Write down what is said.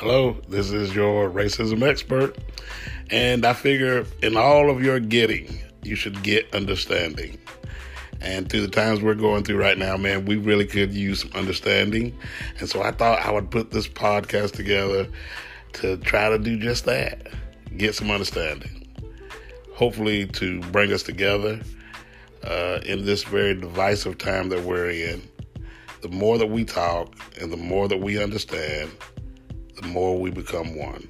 Hello, this is your racism expert, and I figure in all of your getting, you should get understanding. And through the times we're going through right now, man, we really could use some understanding. And so I thought I would put this podcast together to try to do just that get some understanding. Hopefully, to bring us together uh, in this very divisive time that we're in. The more that we talk and the more that we understand, the more we become one.